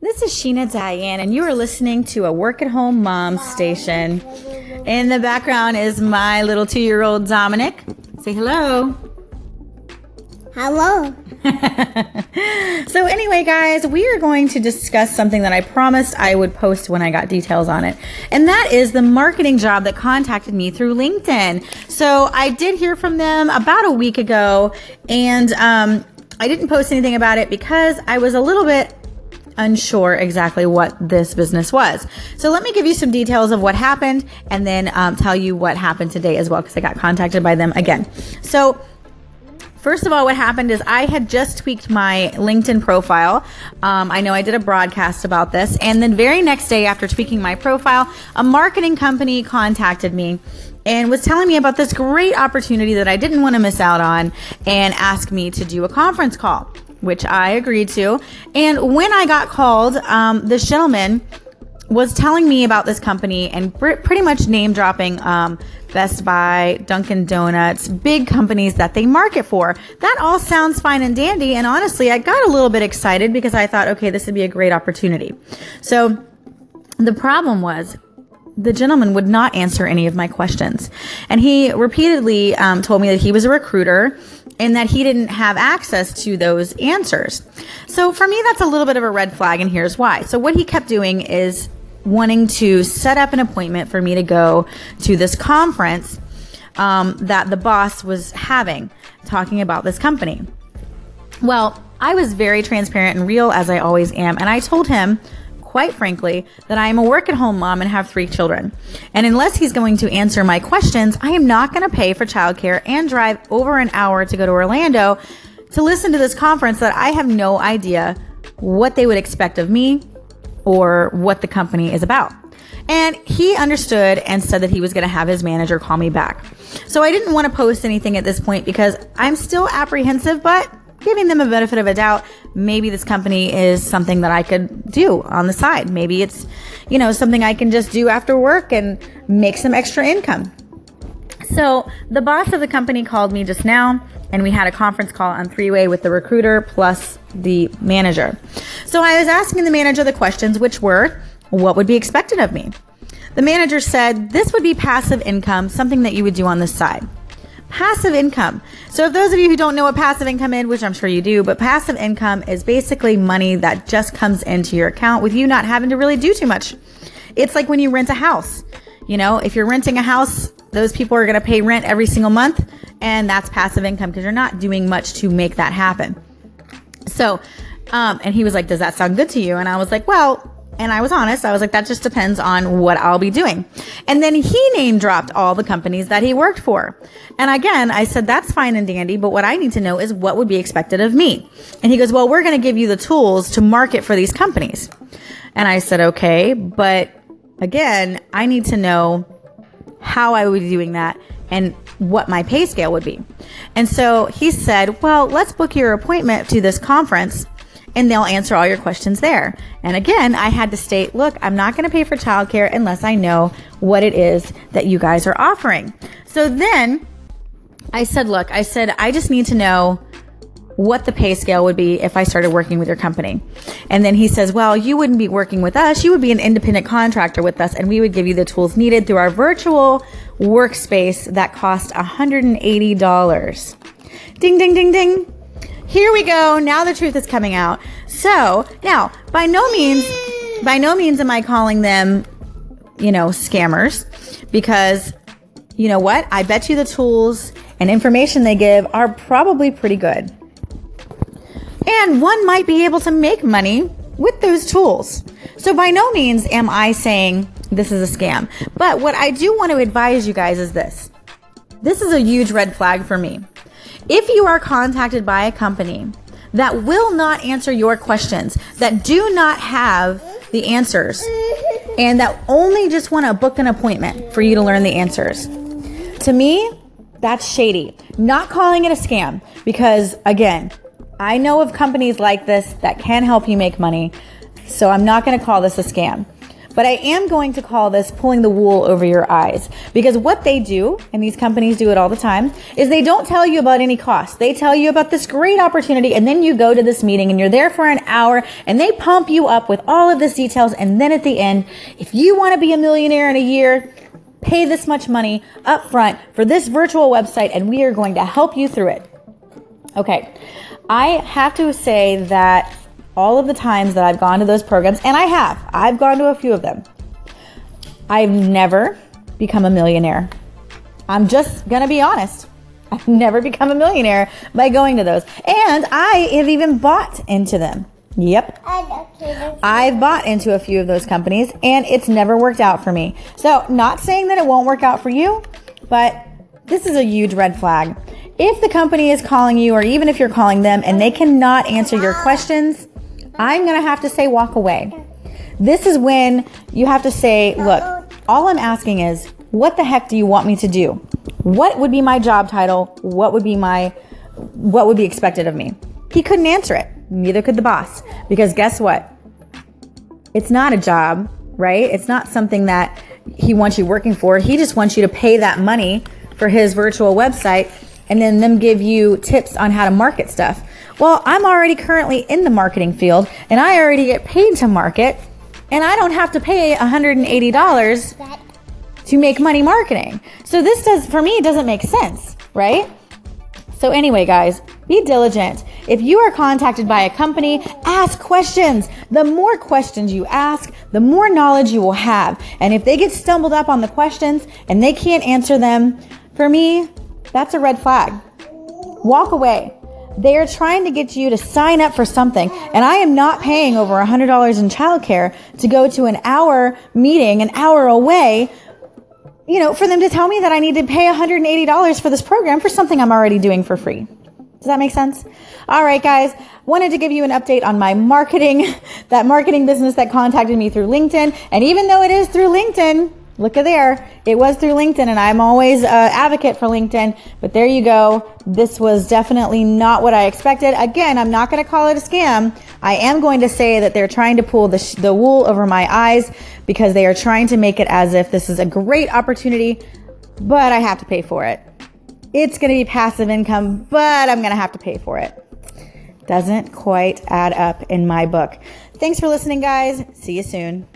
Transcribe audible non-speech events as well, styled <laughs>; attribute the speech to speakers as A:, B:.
A: This is Sheena Diane, and you are listening to a work at home mom station. In the background is my little two year old Dominic. Say hello.
B: Hello. <laughs>
A: so, anyway, guys, we are going to discuss something that I promised I would post when I got details on it. And that is the marketing job that contacted me through LinkedIn. So, I did hear from them about a week ago, and um, I didn't post anything about it because I was a little bit unsure exactly what this business was. So let me give you some details of what happened and then um, tell you what happened today as well because I got contacted by them again. So First of all, what happened is I had just tweaked my LinkedIn profile. Um, I know I did a broadcast about this. And then, very next day after tweaking my profile, a marketing company contacted me and was telling me about this great opportunity that I didn't want to miss out on and asked me to do a conference call which I agreed to. And when I got called, um, this gentleman was telling me about this company and pr- pretty much name dropping um, Best Buy, Dunkin' Donuts, big companies that they market for. That all sounds fine and dandy. And honestly, I got a little bit excited because I thought, okay, this would be a great opportunity. So the problem was the gentleman would not answer any of my questions. And he repeatedly um, told me that he was a recruiter and that he didn't have access to those answers. So for me, that's a little bit of a red flag, and here's why. So what he kept doing is wanting to set up an appointment for me to go to this conference um, that the boss was having, talking about this company. Well, I was very transparent and real as I always am, and I told him quite frankly, that I am a work at home mom and have three children. And unless he's going to answer my questions, I am not going to pay for childcare and drive over an hour to go to Orlando to listen to this conference that I have no idea what they would expect of me or what the company is about. And he understood and said that he was going to have his manager call me back. So I didn't want to post anything at this point because I'm still apprehensive, but giving them a benefit of a doubt. Maybe this company is something that I could do on the side. Maybe it's, you know, something I can just do after work and make some extra income. So the boss of the company called me just now and we had a conference call on three way with the recruiter plus the manager. So I was asking the manager the questions, which were, what would be expected of me? The manager said this would be passive income, something that you would do on the side passive income. So, if those of you who don't know what passive income is, which I'm sure you do, but passive income is basically money that just comes into your account with you not having to really do too much. It's like when you rent a house. You know, if you're renting a house, those people are going to pay rent every single month, and that's passive income because you're not doing much to make that happen. So, um, and he was like, Does that sound good to you? And I was like, Well, and I was honest. I was like, that just depends on what I'll be doing. And then he name dropped all the companies that he worked for. And again, I said, that's fine and dandy, but what I need to know is what would be expected of me. And he goes, well, we're going to give you the tools to market for these companies. And I said, okay, but again, I need to know how I would be doing that and what my pay scale would be. And so he said, well, let's book your appointment to this conference and they'll answer all your questions there. And again, I had to state, look, I'm not going to pay for childcare unless I know what it is that you guys are offering. So then I said, look, I said, I just need to know what the pay scale would be if I started working with your company. And then he says, well, you wouldn't be working with us. You would be an independent contractor with us and we would give you the tools needed through our virtual workspace that cost $180. Ding, ding, ding, ding. Here we go. Now the truth is coming out. So now, by no means, by no means am I calling them, you know, scammers because you know what? I bet you the tools and information they give are probably pretty good. And one might be able to make money with those tools. So by no means am I saying this is a scam. But what I do want to advise you guys is this. This is a huge red flag for me. If you are contacted by a company that will not answer your questions, that do not have the answers, and that only just want to book an appointment for you to learn the answers, to me, that's shady. Not calling it a scam because, again, I know of companies like this that can help you make money, so I'm not going to call this a scam. But I am going to call this pulling the wool over your eyes because what they do, and these companies do it all the time, is they don't tell you about any costs. They tell you about this great opportunity, and then you go to this meeting and you're there for an hour and they pump you up with all of this details. And then at the end, if you want to be a millionaire in a year, pay this much money up front for this virtual website and we are going to help you through it. Okay. I have to say that all of the times that I've gone to those programs, and I have, I've gone to a few of them, I've never become a millionaire. I'm just gonna be honest. <laughs> I've never become a millionaire by going to those. And I have even bought into them. Yep. I've bought into a few of those companies and it's never worked out for me. So, not saying that it won't work out for you, but this is a huge red flag. If the company is calling you, or even if you're calling them and they cannot answer your questions, I'm going to have to say walk away. This is when you have to say, look, all I'm asking is, what the heck do you want me to do? What would be my job title? What would be my, what would be expected of me? He couldn't answer it. Neither could the boss. Because guess what? It's not a job, right? It's not something that he wants you working for. He just wants you to pay that money for his virtual website and then them give you tips on how to market stuff. Well, I'm already currently in the marketing field and I already get paid to market and I don't have to pay $180 to make money marketing. So this does, for me, doesn't make sense, right? So anyway, guys, be diligent. If you are contacted by a company, ask questions. The more questions you ask, the more knowledge you will have. And if they get stumbled up on the questions and they can't answer them, for me, that's a red flag. Walk away. They are trying to get you to sign up for something, and I am not paying over $100 in childcare to go to an hour meeting, an hour away, you know, for them to tell me that I need to pay $180 for this program for something I'm already doing for free. Does that make sense? All right, guys. Wanted to give you an update on my marketing, <laughs> that marketing business that contacted me through LinkedIn. And even though it is through LinkedIn, Look at there. It was through LinkedIn, and I'm always an advocate for LinkedIn. But there you go. This was definitely not what I expected. Again, I'm not going to call it a scam. I am going to say that they're trying to pull the, sh- the wool over my eyes because they are trying to make it as if this is a great opportunity, but I have to pay for it. It's going to be passive income, but I'm going to have to pay for it. Doesn't quite add up in my book. Thanks for listening, guys. See you soon.